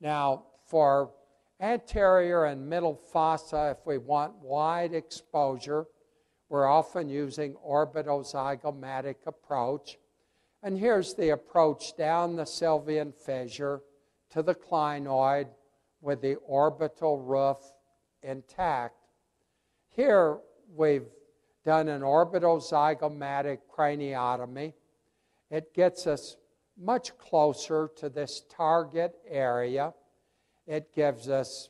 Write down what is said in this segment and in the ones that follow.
Now, for anterior and middle fossa, if we want wide exposure, we're often using orbitozygomatic approach. And here's the approach down the sylvian fissure to the clinoid with the orbital roof intact. Here we've done an orbitozygomatic craniotomy. It gets us much closer to this target area. It gives us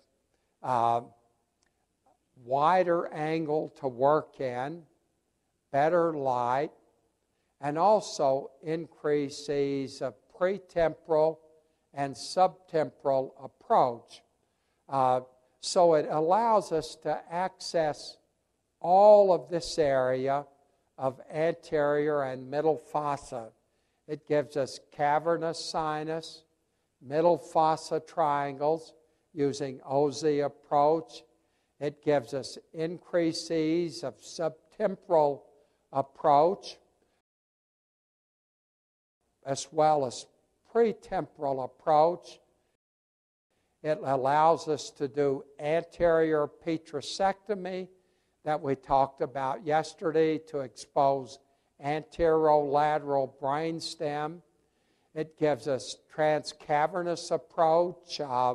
uh, wider angle to work in, better light, and also increases a pretemporal and subtemporal approach. Uh, so it allows us to access all of this area of anterior and middle fossa. It gives us cavernous sinus, middle fossa triangles using OZ approach. It gives us increases of subtemporal approach as well as pretemporal approach. It allows us to do anterior petrosectomy that we talked about yesterday to expose anterolateral brainstem. It gives us transcavernous approach uh,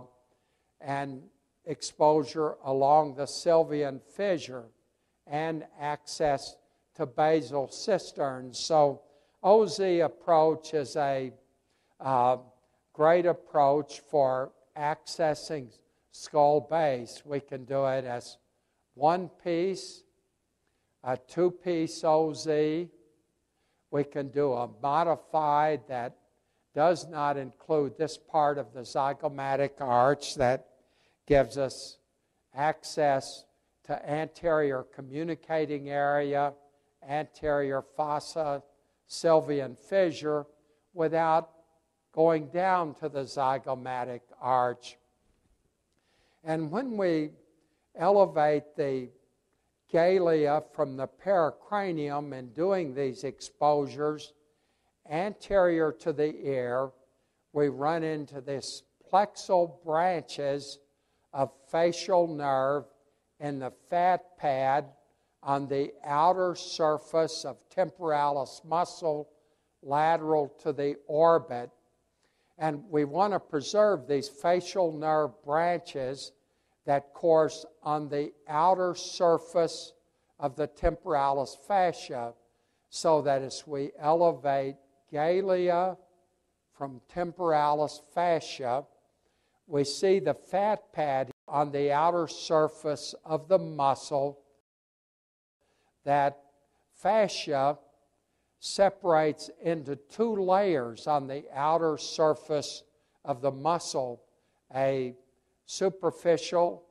and exposure along the sylvian fissure and access to basal cisterns. So OZ approach is a uh, great approach for accessing skull base. We can do it as one piece, a two piece OZ. We can do a modified that does not include this part of the zygomatic arch that gives us access to anterior communicating area, anterior fossa, sylvian fissure without going down to the zygomatic arch. And when we elevate the galea from the pericranium in doing these exposures anterior to the ear, we run into this plexal branches of facial nerve in the fat pad on the outer surface of temporalis muscle lateral to the orbit. And we want to preserve these facial nerve branches that course on the outer surface of the temporalis fascia so that as we elevate galea from temporalis fascia, we see the fat pad on the outer surface of the muscle. That fascia separates into two layers on the outer surface of the muscle a superficial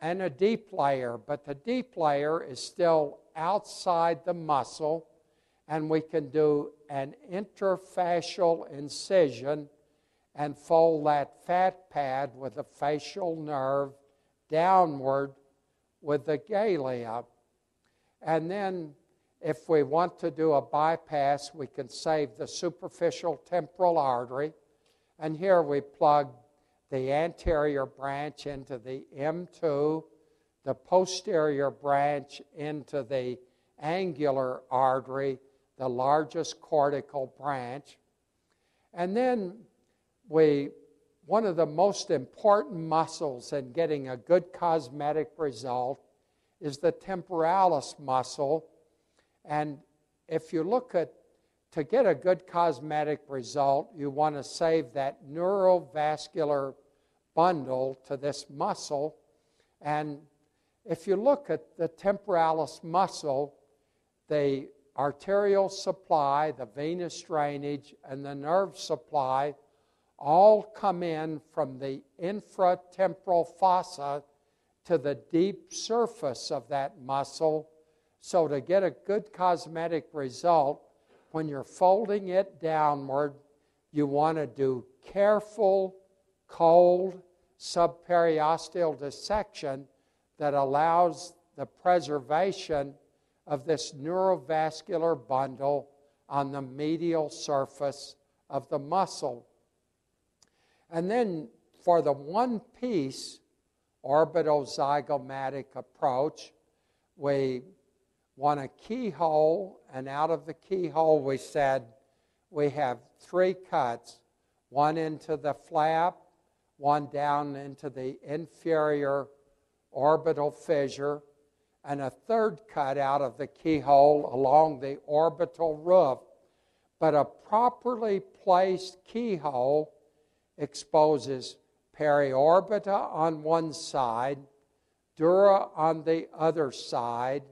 and a deep layer, but the deep layer is still outside the muscle, and we can do an interfascial incision and fold that fat pad with a facial nerve downward with the galea. And then, if we want to do a bypass, we can save the superficial temporal artery. And here we plug the anterior branch into the M2, the posterior branch into the angular artery, the largest cortical branch. And then we, one of the most important muscles in getting a good cosmetic result is the temporalis muscle. And if you look at, to get a good cosmetic result, you want to save that neurovascular bundle to this muscle. And if you look at the temporalis muscle, the arterial supply, the venous drainage, and the nerve supply all come in from the infratemporal fossa to the deep surface of that muscle. So, to get a good cosmetic result, when you're folding it downward, you want to do careful, cold, subperiosteal dissection that allows the preservation of this neurovascular bundle on the medial surface of the muscle. And then for the one piece orbitozygomatic approach, we want a keyhole, and out of the keyhole, we said we have three cuts one into the flap, one down into the inferior orbital fissure, and a third cut out of the keyhole along the orbital roof. But a properly placed keyhole exposes periorbita on one side, dura on the other side,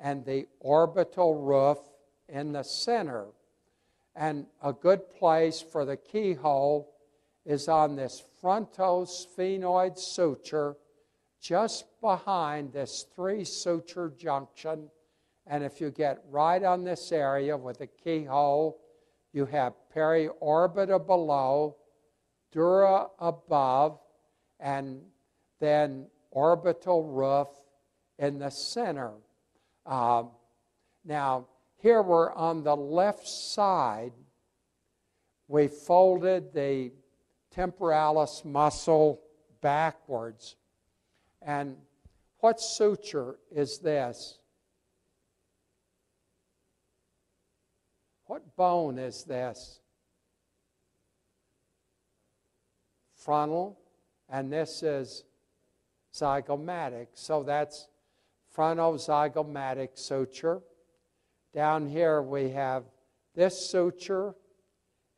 and the orbital roof in the center. And a good place for the keyhole is on this frontosphenoid suture just behind this three suture junction. And if you get right on this area with the keyhole, you have periorbita below, dura above, and then orbital roof in the center. Um, now, here we're on the left side. We folded the temporalis muscle backwards. And what suture is this? What bone is this? Frontal, and this is zygomatic. So that's frontozygomatic suture. Down here we have this suture,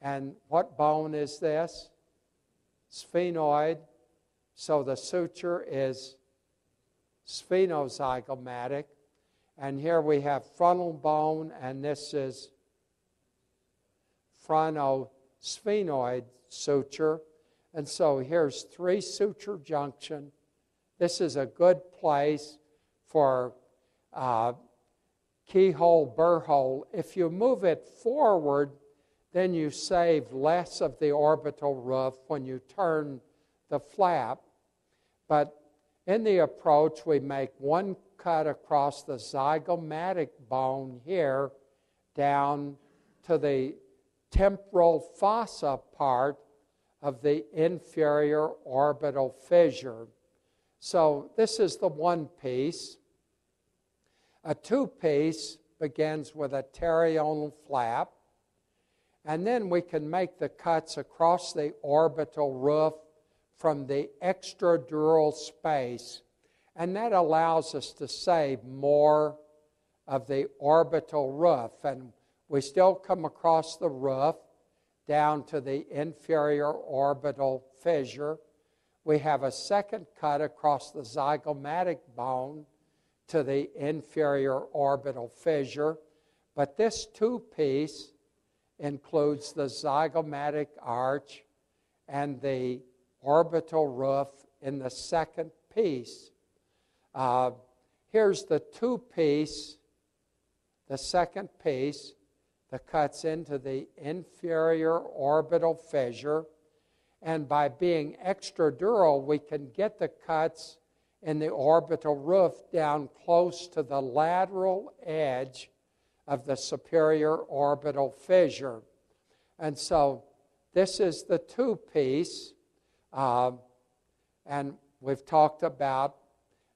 and what bone is this? Sphenoid. So the suture is sphenozygomatic. And here we have frontal bone, and this is frontosphenoid suture. And so here's three suture junction. This is a good place for uh, keyhole, burr hole. If you move it forward, then you save less of the orbital roof when you turn the flap. But in the approach, we make one cut across the zygomatic bone here down to the temporal fossa part of the inferior orbital fissure. So this is the one piece. A two piece begins with a pterional flap, and then we can make the cuts across the orbital roof from the extradural space, and that allows us to save more of the orbital roof. And we still come across the roof down to the inferior orbital fissure. We have a second cut across the zygomatic bone to the inferior orbital fissure. But this two piece includes the zygomatic arch and the orbital roof in the second piece. Uh, here's the two piece, the second piece that cuts into the inferior orbital fissure. And by being extradural, we can get the cuts in the orbital roof down close to the lateral edge of the superior orbital fissure. And so this is the two piece. Uh, and we've talked about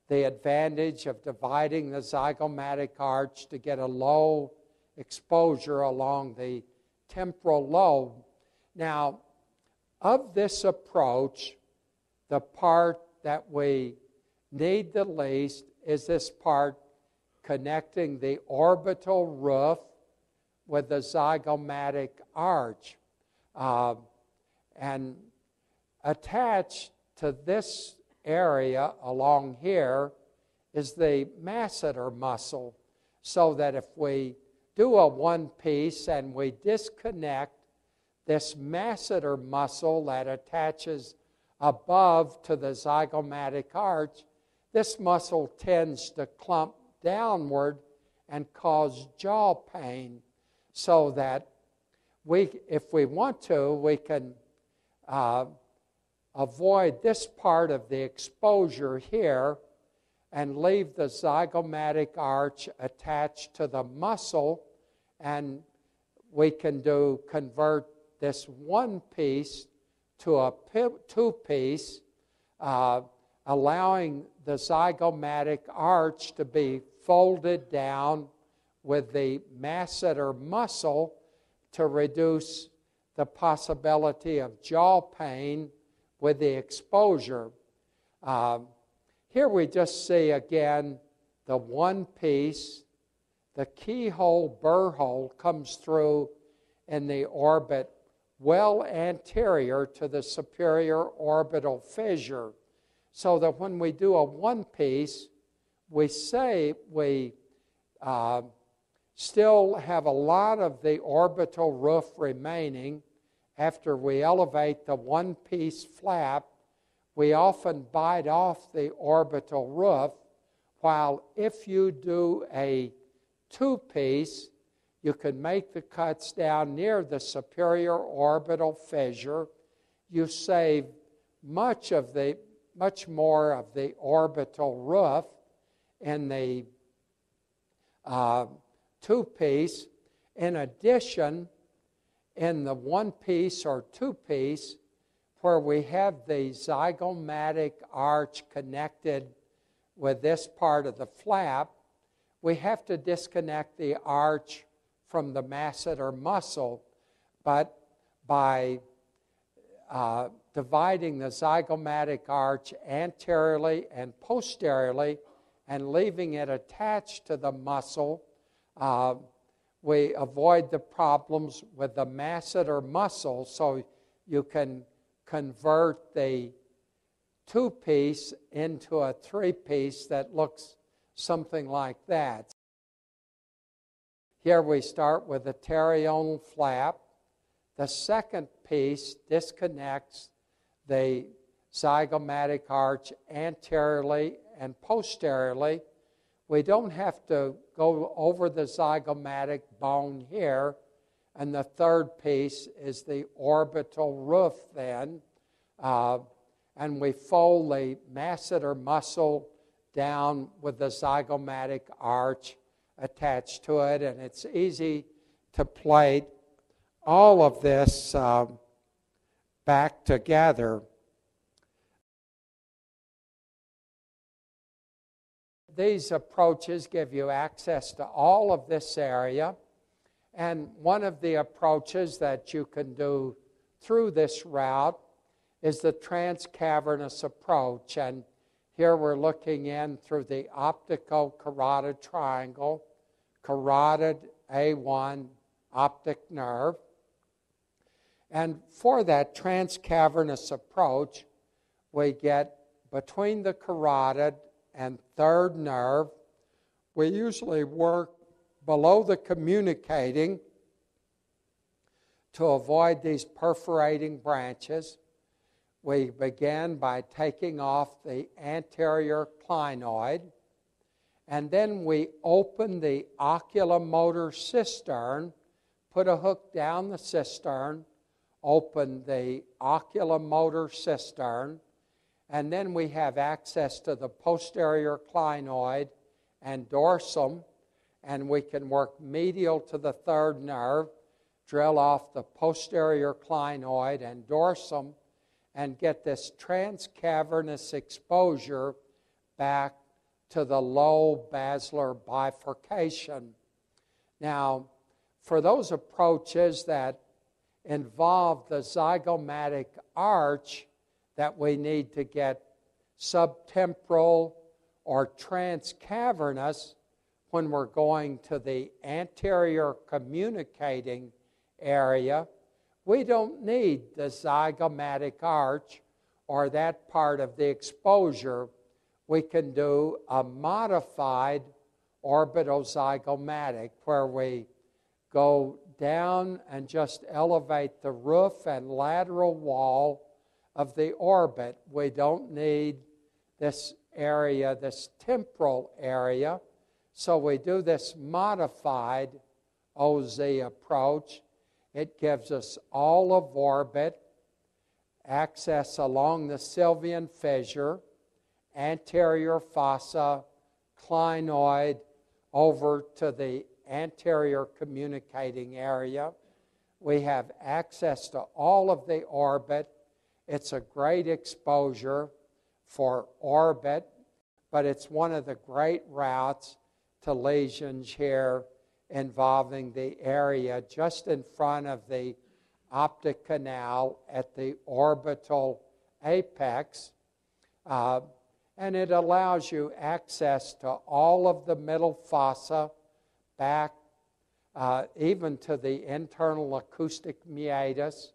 the advantage of dividing the zygomatic arch to get a low exposure along the temporal lobe. Now, of this approach, the part that we need the least is this part connecting the orbital roof with the zygomatic arch. Uh, and attached to this area along here is the masseter muscle, so that if we do a one piece and we disconnect this masseter muscle that attaches above to the zygomatic arch, this muscle tends to clump downward and cause jaw pain so that we, if we want to, we can uh, avoid this part of the exposure here and leave the zygomatic arch attached to the muscle and we can do convert this one piece to a two piece, uh, allowing the zygomatic arch to be folded down with the masseter muscle to reduce the possibility of jaw pain with the exposure. Um, here we just see again the one piece, the keyhole burr hole comes through in the orbit well anterior to the superior orbital fissure. So that when we do a one piece, we say we uh, still have a lot of the orbital roof remaining. After we elevate the one piece flap, we often bite off the orbital roof, while if you do a two piece, you can make the cuts down near the superior orbital fissure. You save much of the much more of the orbital roof and the uh, two piece. In addition, in the one piece or two piece, where we have the zygomatic arch connected with this part of the flap, we have to disconnect the arch from the masseter muscle, but by uh, dividing the zygomatic arch anteriorly and posteriorly and leaving it attached to the muscle, uh, we avoid the problems with the masseter muscle so you can convert the two piece into a three piece that looks something like that. Here we start with the pterional flap. The second piece disconnects the zygomatic arch anteriorly and posteriorly. We don't have to go over the zygomatic bone here. And the third piece is the orbital roof, then. Uh, and we fold the masseter muscle down with the zygomatic arch attached to it, and it's easy to plate all of this uh, back together. These approaches give you access to all of this area. And one of the approaches that you can do through this route is the transcavernous approach. And here we're looking in through the optical carotid triangle, carotid A1 optic nerve. And for that transcavernous approach, we get between the carotid and third nerve. We usually work below the communicating to avoid these perforating branches. We begin by taking off the anterior clinoid, and then we open the oculomotor cistern, put a hook down the cistern, open the oculomotor cistern, and then we have access to the posterior clinoid and dorsum, and we can work medial to the third nerve, drill off the posterior clinoid and dorsum, and get this transcavernous exposure back to the low basilar bifurcation. Now, for those approaches that involve the zygomatic arch that we need to get subtemporal or transcavernous when we're going to the anterior communicating area, we don't need the zygomatic arch or that part of the exposure. We can do a modified orbitozygomatic where we go down and just elevate the roof and lateral wall of the orbit. We don't need this area, this temporal area. So we do this modified OZ approach. It gives us all of orbit, access along the Sylvian fissure, anterior fossa, clinoid, over to the anterior communicating area. We have access to all of the orbit It's a great exposure for orbit, but it's one of the great routes to lesions here involving the area just in front of the optic canal at the orbital apex. Uh, and it allows you access to all of the middle fossa, back uh, even to the internal acoustic meatus,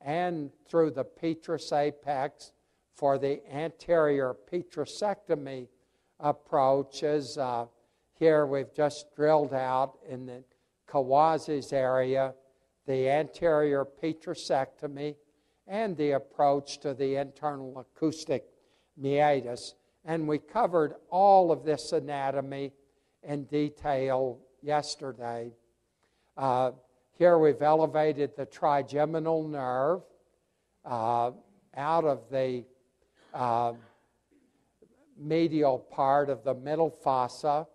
and through the petrous apex for the anterior petrosectomy approaches. Uh, here we've just drilled out in the Kawase's area the anterior petrosectomy and the approach to the internal acoustic meatus. And we covered all of this anatomy in detail yesterday. Uh, here we've elevated the trigeminal nerve uh, out of the uh, medial part of the middle fossa.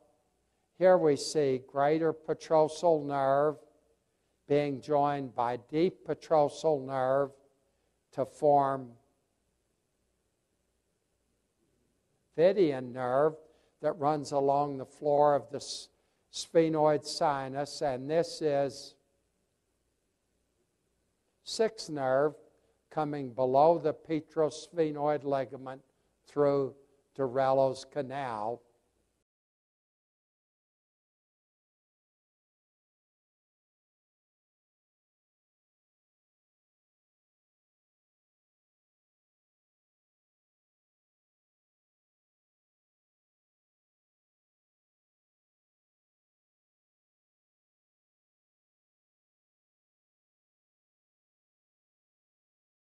Here we see greater petrosal nerve being joined by deep petrosal nerve to form Vidian nerve that runs along the floor of the sphenoid sinus, and this is sixth nerve coming below the petrosphenoid ligament through Dorello's canal.